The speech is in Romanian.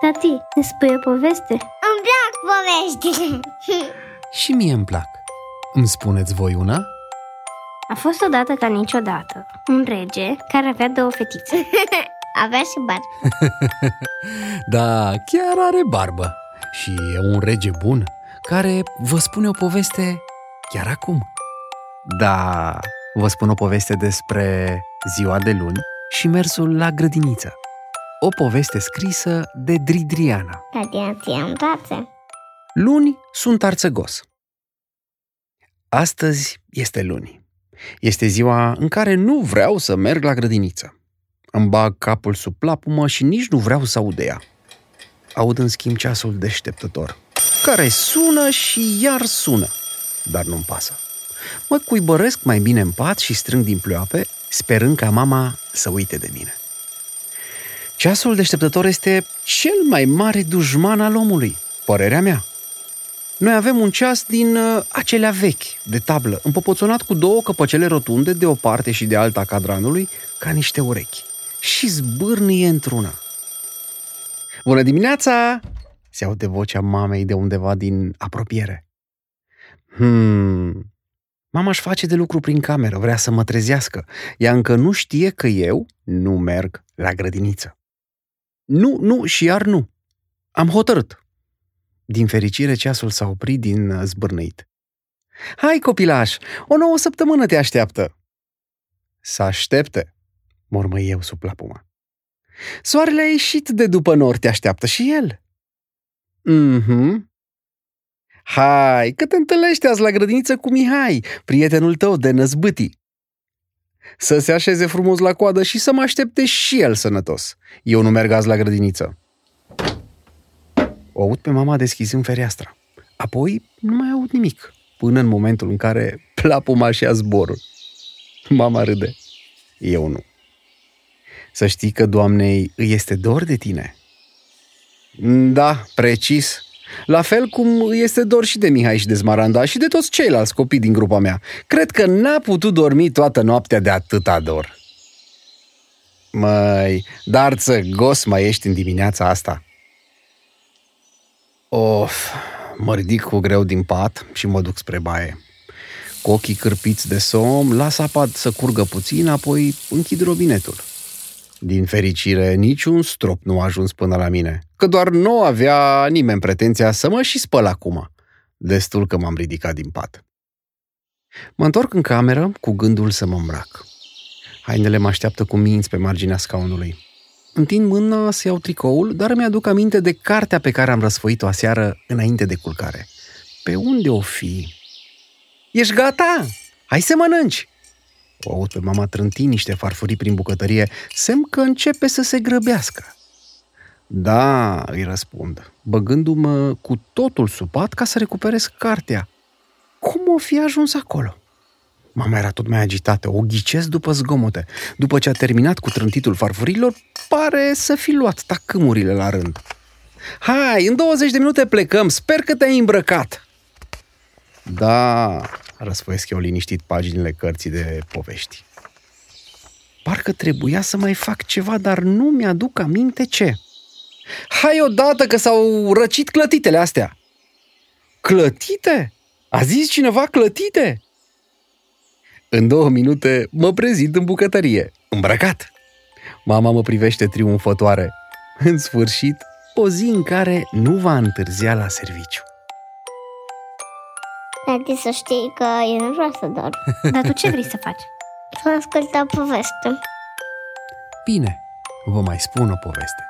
Tati, ne spui o poveste? Îmi plac poveștile Și mie îmi plac. Îmi spuneți voi una? A fost odată ca niciodată un rege care avea două fetițe. Avea și bar Da, chiar are barbă. Și e un rege bun care vă spune o poveste chiar acum. Da, vă spun o poveste despre ziua de luni și mersul la grădiniță. O poveste scrisă de Dridriana. Radiația în tațe Luni sunt arțăgos. Astăzi este luni. Este ziua în care nu vreau să merg la grădiniță. Îmi bag capul sub plapumă și nici nu vreau să aud de ea. Aud în schimb ceasul deșteptător, care sună și iar sună, dar nu-mi pasă. Mă cuibăresc mai bine în pat și strâng din plioape, sperând ca mama să uite de mine. Ceasul deșteptător este cel mai mare dușman al omului, părerea mea. Noi avem un ceas din uh, acelea vechi, de tablă, împopoțonat cu două căpăcele rotunde de o parte și de alta a cadranului, ca niște urechi. Și zbârnie într-una. Bună dimineața! Se aude vocea mamei de undeva din apropiere. Hmm, mama își face de lucru prin cameră, vrea să mă trezească. Ea încă nu știe că eu nu merg la grădiniță. Nu, nu și iar nu. Am hotărât. Din fericire, ceasul s-a oprit din uh, zbârnăit. Hai, copilaș, o nouă săptămână te așteaptă. Să aștepte, mormă eu sub plapuma. Soarele a ieșit de după nor, te așteaptă și el. Mhm. Hai, că te întâlnești azi la grădiniță cu Mihai, prietenul tău de năzbâtii. Să se așeze frumos la coadă și să mă aștepte și el sănătos. Eu nu merg azi la grădiniță. O aud pe mama deschizând fereastra. Apoi nu mai aud nimic, până în momentul în care plapuma și ia zborul. Mama râde. Eu nu. Să știi că doamnei îi este dor de tine. Da, precis. La fel cum îi este dor și de Mihai și de Smaranda și de toți ceilalți copii din grupa mea. Cred că n-a putut dormi toată noaptea de atâta dor. Măi, dar gos mai ești în dimineața asta. Of, mă ridic cu greu din pat și mă duc spre baie. Cu ochii cârpiți de somn, las apa să curgă puțin, apoi închid robinetul. Din fericire, niciun strop nu a ajuns până la mine, că doar nu avea nimeni pretenția să mă și spăl acum. Destul că m-am ridicat din pat. Mă întorc în cameră cu gândul să mă îmbrac. Hainele mă așteaptă cu minți pe marginea scaunului. Întind mâna să iau tricoul, dar mi-aduc aminte de cartea pe care am răsfoit-o aseară înainte de culcare. Pe unde o fi? Ești gata? Hai să mănânci! O aud pe mama trânti niște farfurii prin bucătărie, semn că începe să se grăbească. Da, îi răspund, băgându-mă cu totul supat ca să recuperez cartea. Cum o fi ajuns acolo? Mama era tot mai agitată, o ghicesc după zgomote. După ce a terminat cu trântitul farfurilor, pare să fi luat tacâmurile la rând. Hai, în 20 de minute plecăm, sper că te-ai îmbrăcat. Da, răsfoiesc eu liniștit paginile cărții de povești. Parcă trebuia să mai fac ceva, dar nu mi-aduc aminte ce. Hai odată că s-au răcit clătitele astea. Clătite? A zis cineva clătite? În două minute mă prezint în bucătărie, îmbrăcat. Mama mă privește triumfătoare. În sfârșit, o zi în care nu va întârzia la serviciu. Tati să știi că eu nu vreau să dorm Dar tu ce vrei să faci? Să ascult o poveste Bine, vă mai spun o poveste.